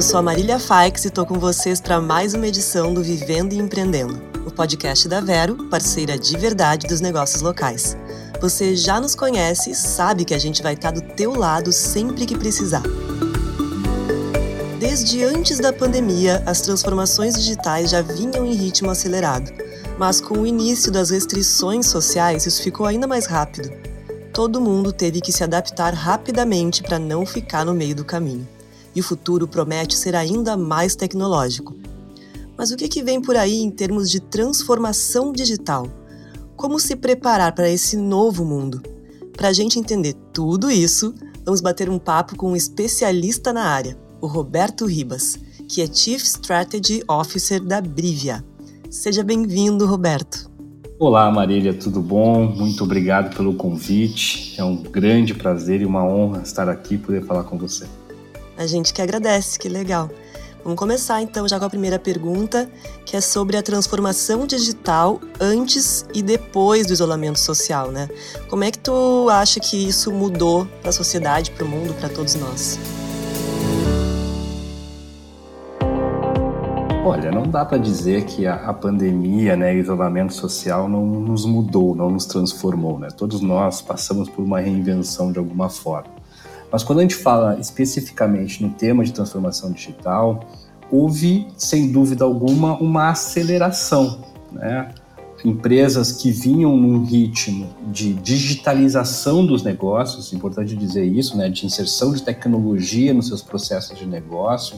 eu sou a Marília Faix e estou com vocês para mais uma edição do Vivendo e Empreendendo, o podcast da Vero, parceira de verdade dos negócios locais. Você já nos conhece e sabe que a gente vai estar do teu lado sempre que precisar. Desde antes da pandemia, as transformações digitais já vinham em ritmo acelerado, mas com o início das restrições sociais, isso ficou ainda mais rápido. Todo mundo teve que se adaptar rapidamente para não ficar no meio do caminho e o futuro promete ser ainda mais tecnológico. Mas o que, que vem por aí em termos de transformação digital? Como se preparar para esse novo mundo? Para a gente entender tudo isso, vamos bater um papo com um especialista na área, o Roberto Ribas, que é Chief Strategy Officer da Brivia. Seja bem-vindo, Roberto. Olá, Marília, tudo bom? Muito obrigado pelo convite. É um grande prazer e uma honra estar aqui e poder falar com você. A gente que agradece, que legal. Vamos começar então já com a primeira pergunta, que é sobre a transformação digital antes e depois do isolamento social, né? Como é que tu acha que isso mudou para a sociedade, para o mundo, para todos nós? Olha, não dá para dizer que a, a pandemia, né, o isolamento social não nos mudou, não nos transformou, né? Todos nós passamos por uma reinvenção de alguma forma. Mas quando a gente fala especificamente no tema de transformação digital, houve, sem dúvida alguma, uma aceleração. Né? Empresas que vinham num ritmo de digitalização dos negócios, importante dizer isso, né? de inserção de tecnologia nos seus processos de negócio,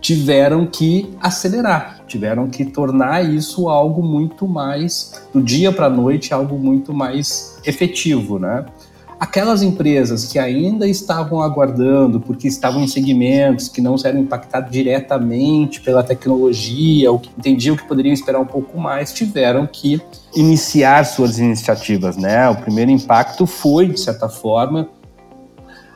tiveram que acelerar, tiveram que tornar isso algo muito mais, do dia para a noite, algo muito mais efetivo, né? Aquelas empresas que ainda estavam aguardando, porque estavam em segmentos que não eram impactados diretamente pela tecnologia, ou que entendiam que poderiam esperar um pouco mais, tiveram que iniciar suas iniciativas. Né? O primeiro impacto foi, de certa forma,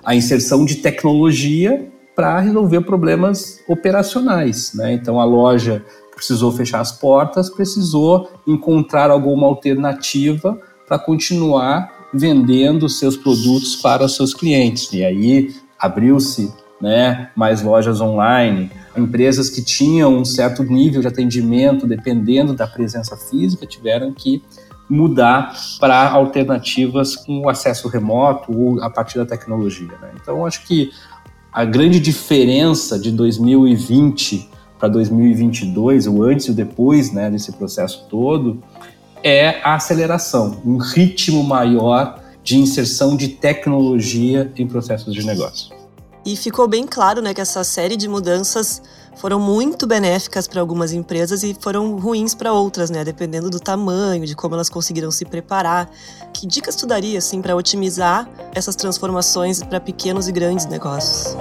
a inserção de tecnologia para resolver problemas operacionais. Né? Então, a loja precisou fechar as portas, precisou encontrar alguma alternativa para continuar vendendo seus produtos para os seus clientes. E aí abriu-se né, mais lojas online, empresas que tinham um certo nível de atendimento, dependendo da presença física, tiveram que mudar para alternativas com acesso remoto ou a partir da tecnologia. Né? Então, acho que a grande diferença de 2020 para 2022, o antes e depois né, desse processo todo, é a aceleração, um ritmo maior de inserção de tecnologia em processos de negócio. E ficou bem claro né, que essa série de mudanças foram muito benéficas para algumas empresas e foram ruins para outras, né, dependendo do tamanho, de como elas conseguiram se preparar. Que dicas tu daria assim, para otimizar essas transformações para pequenos e grandes negócios?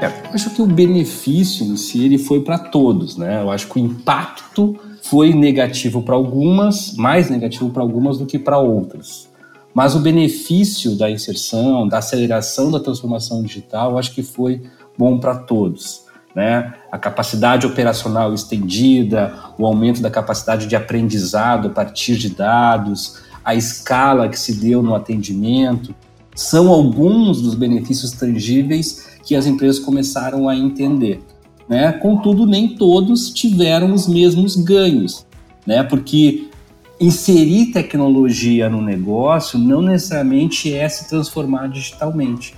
É, eu acho que o benefício em si ele foi para todos, né? Eu acho que o impacto foi negativo para algumas, mais negativo para algumas do que para outras. Mas o benefício da inserção, da aceleração da transformação digital, acho que foi bom para todos. Né? A capacidade operacional estendida, o aumento da capacidade de aprendizado a partir de dados, a escala que se deu no atendimento, são alguns dos benefícios tangíveis que as empresas começaram a entender. Né? Contudo, nem todos tiveram os mesmos ganhos, né? porque inserir tecnologia no negócio não necessariamente é se transformar digitalmente.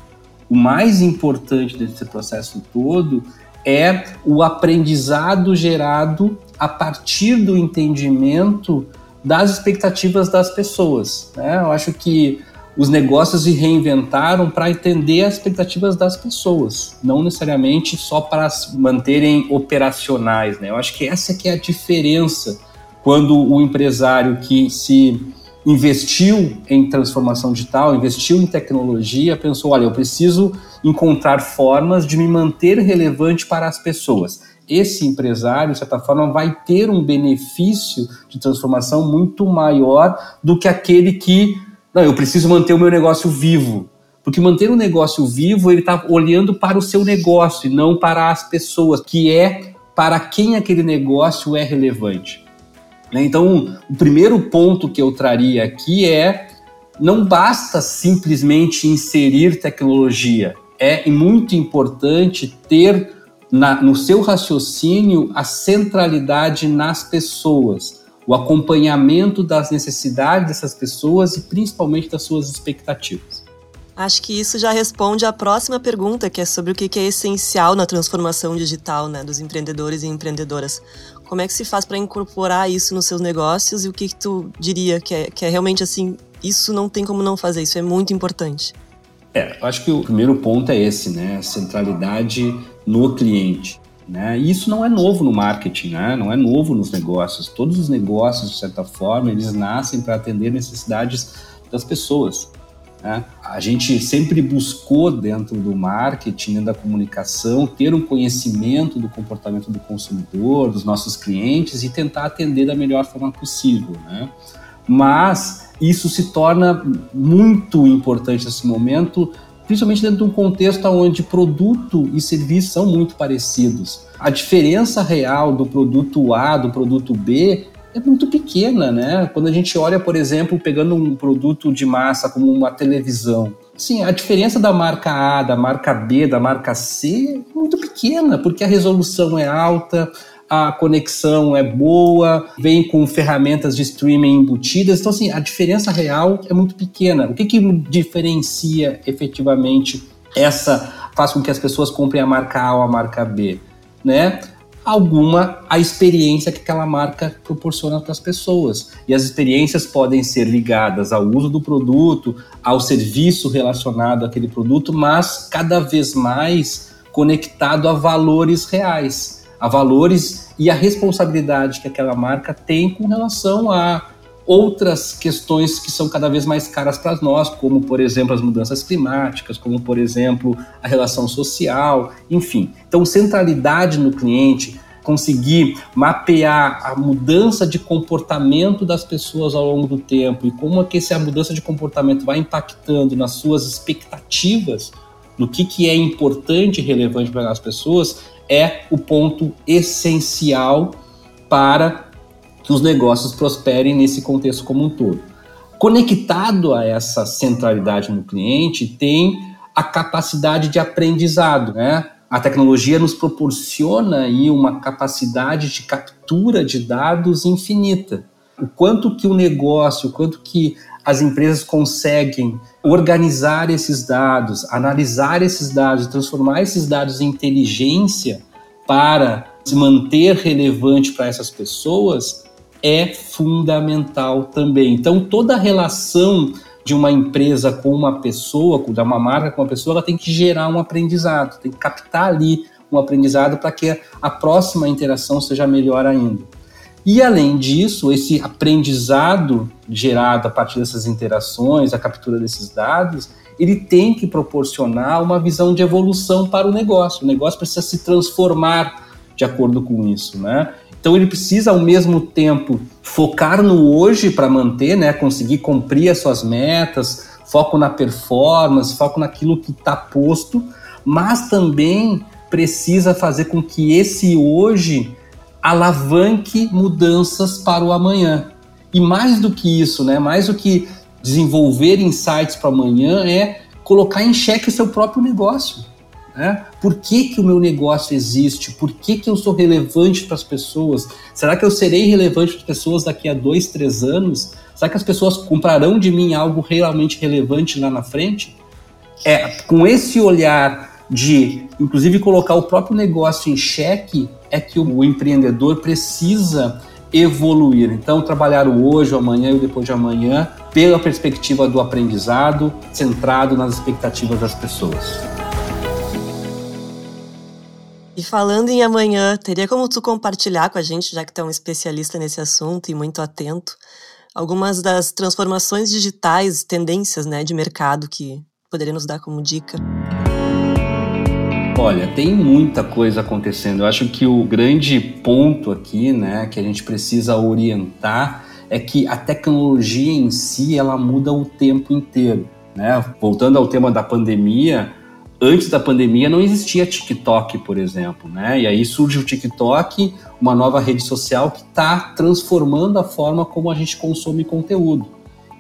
O mais importante desse processo todo é o aprendizado gerado a partir do entendimento das expectativas das pessoas. Né? Eu acho que os negócios se reinventaram para entender as expectativas das pessoas, não necessariamente só para manterem operacionais. Né? Eu acho que essa que é a diferença quando o empresário que se investiu em transformação digital, investiu em tecnologia, pensou, olha, eu preciso encontrar formas de me manter relevante para as pessoas. Esse empresário, de certa forma, vai ter um benefício de transformação muito maior do que aquele que não, eu preciso manter o meu negócio vivo. Porque manter um negócio vivo, ele está olhando para o seu negócio e não para as pessoas, que é para quem aquele negócio é relevante. Né? Então, o primeiro ponto que eu traria aqui é: não basta simplesmente inserir tecnologia, é muito importante ter na, no seu raciocínio a centralidade nas pessoas, o acompanhamento das necessidades dessas pessoas e principalmente das suas expectativas. Acho que isso já responde à próxima pergunta, que é sobre o que é essencial na transformação digital né, dos empreendedores e empreendedoras. Como é que se faz para incorporar isso nos seus negócios e o que, que tu diria que é, que é realmente assim, isso não tem como não fazer, isso é muito importante? É, eu acho que o primeiro ponto é esse, né? Centralidade no cliente. Né? E isso não é novo no marketing, né? não é novo nos negócios. Todos os negócios, de certa forma, eles nascem para atender necessidades das pessoas. Né? A gente sempre buscou, dentro do marketing, dentro da comunicação, ter um conhecimento do comportamento do consumidor, dos nossos clientes e tentar atender da melhor forma possível. Né? Mas isso se torna muito importante nesse momento, principalmente dentro de um contexto onde produto e serviço são muito parecidos. A diferença real do produto A do produto B é muito pequena, né? Quando a gente olha, por exemplo, pegando um produto de massa como uma televisão, sim, a diferença da marca A, da marca B, da marca C é muito pequena, porque a resolução é alta, a conexão é boa, vem com ferramentas de streaming embutidas. Então, assim, a diferença real é muito pequena. O que, que diferencia efetivamente essa, faz com que as pessoas comprem a marca A ou a marca B? Né? alguma a experiência que aquela marca proporciona para as pessoas. E as experiências podem ser ligadas ao uso do produto, ao serviço relacionado àquele produto, mas cada vez mais conectado a valores reais, a valores e a responsabilidade que aquela marca tem com relação a outras questões que são cada vez mais caras para nós, como por exemplo as mudanças climáticas, como por exemplo a relação social, enfim. Então, centralidade no cliente, conseguir mapear a mudança de comportamento das pessoas ao longo do tempo e como é que essa mudança de comportamento vai impactando nas suas expectativas do que, que é importante e relevante para as pessoas é o ponto essencial para que os negócios prosperem nesse contexto como um todo. Conectado a essa centralidade no cliente, tem a capacidade de aprendizado, né? A tecnologia nos proporciona aí uma capacidade de captura de dados infinita. O quanto que o negócio, o quanto que as empresas conseguem organizar esses dados, analisar esses dados, transformar esses dados em inteligência para se manter relevante para essas pessoas, é fundamental também. Então, toda a relação de uma empresa com uma pessoa, de uma marca com uma pessoa, ela tem que gerar um aprendizado, tem que captar ali um aprendizado para que a próxima interação seja melhor ainda. E além disso, esse aprendizado gerado a partir dessas interações, a captura desses dados, ele tem que proporcionar uma visão de evolução para o negócio. O negócio precisa se transformar de acordo com isso, né? Então ele precisa ao mesmo tempo focar no hoje para manter, né, conseguir cumprir as suas metas, foco na performance, foco naquilo que está posto, mas também precisa fazer com que esse hoje alavanque mudanças para o amanhã. E mais do que isso, né, mais do que desenvolver insights para amanhã é colocar em xeque seu próprio negócio. Né? Por que, que o meu negócio existe? Por que, que eu sou relevante para as pessoas? Será que eu serei relevante para as pessoas daqui a dois, três anos? Será que as pessoas comprarão de mim algo realmente relevante lá na frente? É com esse olhar de, inclusive, colocar o próprio negócio em xeque, é que o empreendedor precisa evoluir. Então, trabalhar o hoje, o amanhã e o depois de amanhã pela perspectiva do aprendizado, centrado nas expectativas das pessoas. E falando em amanhã, teria como tu compartilhar com a gente, já que tu é um especialista nesse assunto e muito atento, algumas das transformações digitais, tendências né, de mercado que poderia nos dar como dica? Olha, tem muita coisa acontecendo. Eu acho que o grande ponto aqui, né, que a gente precisa orientar é que a tecnologia em si ela muda o tempo inteiro, né? Voltando ao tema da pandemia, antes da pandemia não existia TikTok, por exemplo, né? E aí surge o TikTok, uma nova rede social que está transformando a forma como a gente consome conteúdo.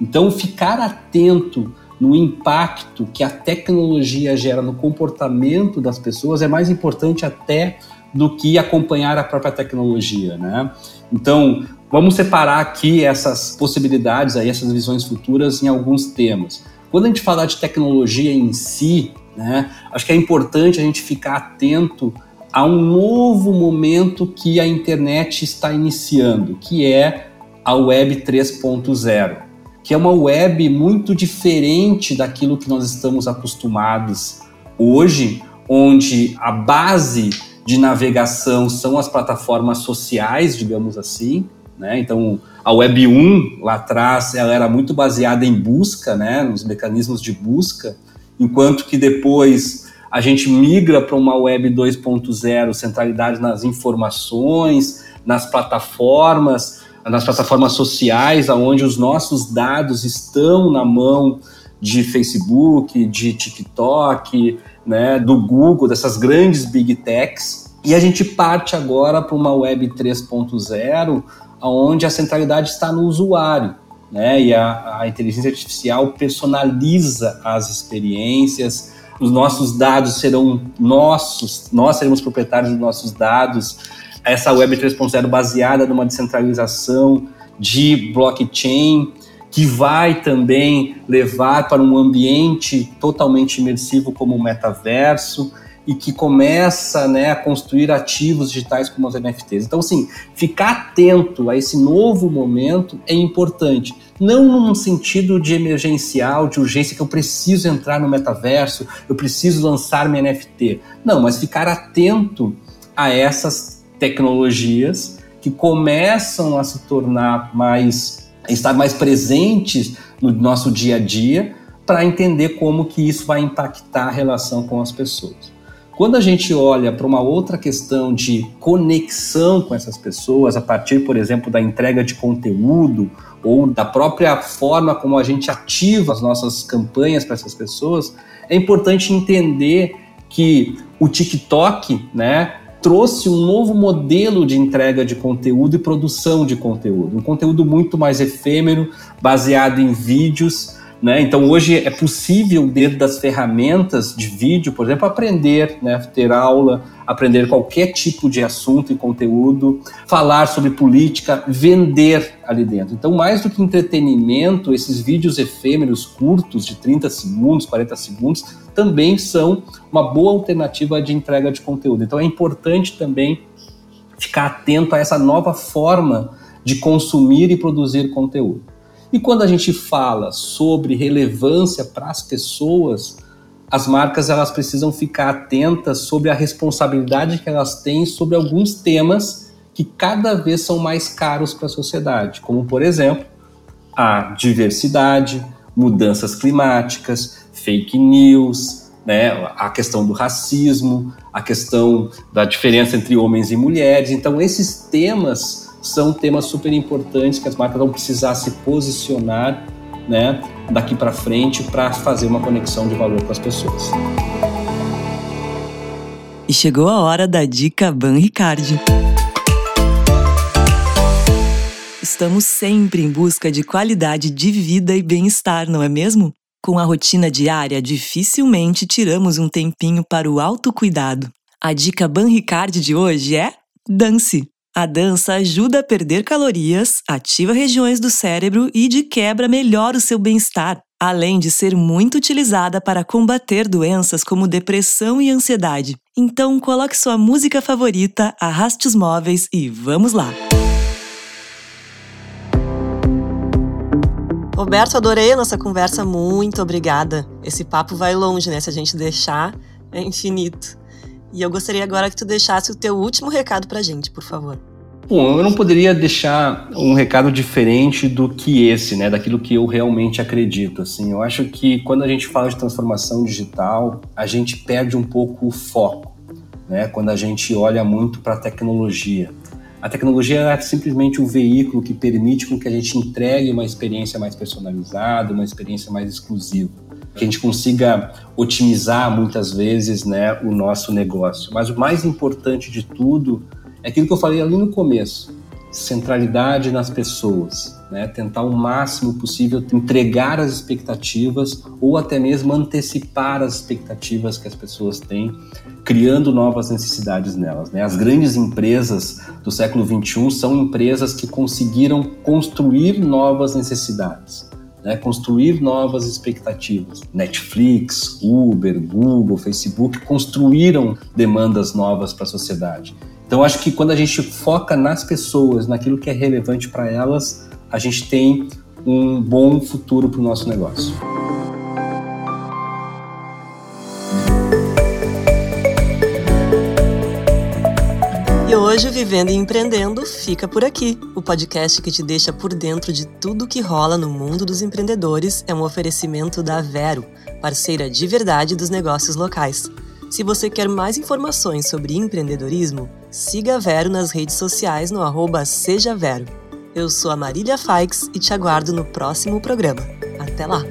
Então, ficar atento no impacto que a tecnologia gera no comportamento das pessoas é mais importante até do que acompanhar a própria tecnologia, né? Então, vamos separar aqui essas possibilidades aí, essas visões futuras em alguns temas. Quando a gente falar de tecnologia em si, né, acho que é importante a gente ficar atento a um novo momento que a internet está iniciando, que é a Web 3.0, que é uma web muito diferente daquilo que nós estamos acostumados hoje, onde a base de navegação são as plataformas sociais, digamos assim, né? Então, a Web 1 lá atrás ela era muito baseada em busca, né, nos mecanismos de busca, enquanto que depois a gente migra para uma Web 2.0, centralidade nas informações, nas plataformas, nas plataformas sociais, aonde os nossos dados estão na mão de Facebook, de TikTok, né, do Google, dessas grandes big techs. E a gente parte agora para uma web 3.0, onde a centralidade está no usuário, né? E a, a inteligência artificial personaliza as experiências, os nossos dados serão nossos, nós seremos proprietários dos nossos dados. Essa web 3.0 baseada numa descentralização de blockchain, que vai também levar para um ambiente totalmente imersivo como o metaverso e que começa né, a construir ativos digitais como os NFTs. Então, assim, ficar atento a esse novo momento é importante. Não num sentido de emergencial, de urgência, que eu preciso entrar no metaverso, eu preciso lançar meu NFT. Não, mas ficar atento a essas tecnologias que começam a se tornar mais, estar mais presentes no nosso dia a dia, para entender como que isso vai impactar a relação com as pessoas. Quando a gente olha para uma outra questão de conexão com essas pessoas, a partir, por exemplo, da entrega de conteúdo ou da própria forma como a gente ativa as nossas campanhas para essas pessoas, é importante entender que o TikTok, né, trouxe um novo modelo de entrega de conteúdo e produção de conteúdo, um conteúdo muito mais efêmero, baseado em vídeos, né? Então hoje é possível, dentro das ferramentas de vídeo, por exemplo, aprender, né? ter aula, aprender qualquer tipo de assunto e conteúdo, falar sobre política, vender ali dentro. Então, mais do que entretenimento, esses vídeos efêmeros, curtos, de 30 segundos, 40 segundos, também são uma boa alternativa de entrega de conteúdo. Então, é importante também ficar atento a essa nova forma de consumir e produzir conteúdo. E quando a gente fala sobre relevância para as pessoas, as marcas elas precisam ficar atentas sobre a responsabilidade que elas têm sobre alguns temas que cada vez são mais caros para a sociedade, como por exemplo, a diversidade, mudanças climáticas, fake news, né, a questão do racismo, a questão da diferença entre homens e mulheres. Então, esses temas são temas super importantes que as marcas vão precisar se posicionar né, daqui para frente para fazer uma conexão de valor com as pessoas. E chegou a hora da dica Ban Ricardi. Estamos sempre em busca de qualidade de vida e bem-estar, não é mesmo? Com a rotina diária, dificilmente tiramos um tempinho para o autocuidado. A dica Ban Ricardi de hoje é dance. A dança ajuda a perder calorias, ativa regiões do cérebro e de quebra melhora o seu bem-estar, além de ser muito utilizada para combater doenças como depressão e ansiedade. Então, coloque sua música favorita, arraste os móveis e vamos lá! Roberto, adorei a nossa conversa, muito obrigada. Esse papo vai longe, né? Se a gente deixar, é infinito. E eu gostaria agora que tu deixasse o teu último recado pra gente, por favor. Bom, eu não poderia deixar um recado diferente do que esse, né, daquilo que eu realmente acredito, assim. Eu acho que quando a gente fala de transformação digital, a gente perde um pouco o foco, né? Quando a gente olha muito para a tecnologia. A tecnologia é simplesmente um veículo que permite com que a gente entregue uma experiência mais personalizada, uma experiência mais exclusiva que a gente consiga otimizar muitas vezes né, o nosso negócio. Mas o mais importante de tudo é aquilo que eu falei ali no começo: centralidade nas pessoas. né? tentar o máximo possível entregar as expectativas ou até mesmo antecipar as expectativas que as pessoas têm, criando novas necessidades nelas. Né? As grandes empresas do século XXI são empresas que conseguiram construir novas necessidades. Né, construir novas expectativas. Netflix, Uber, Google, Facebook construíram demandas novas para a sociedade. Então, acho que quando a gente foca nas pessoas, naquilo que é relevante para elas, a gente tem um bom futuro para o nosso negócio. Hoje, Vivendo e Empreendendo fica por aqui. O podcast que te deixa por dentro de tudo que rola no mundo dos empreendedores é um oferecimento da Vero, parceira de verdade dos negócios locais. Se você quer mais informações sobre empreendedorismo, siga a Vero nas redes sociais no arroba Seja Vero. Eu sou a Marília Faix e te aguardo no próximo programa. Até lá!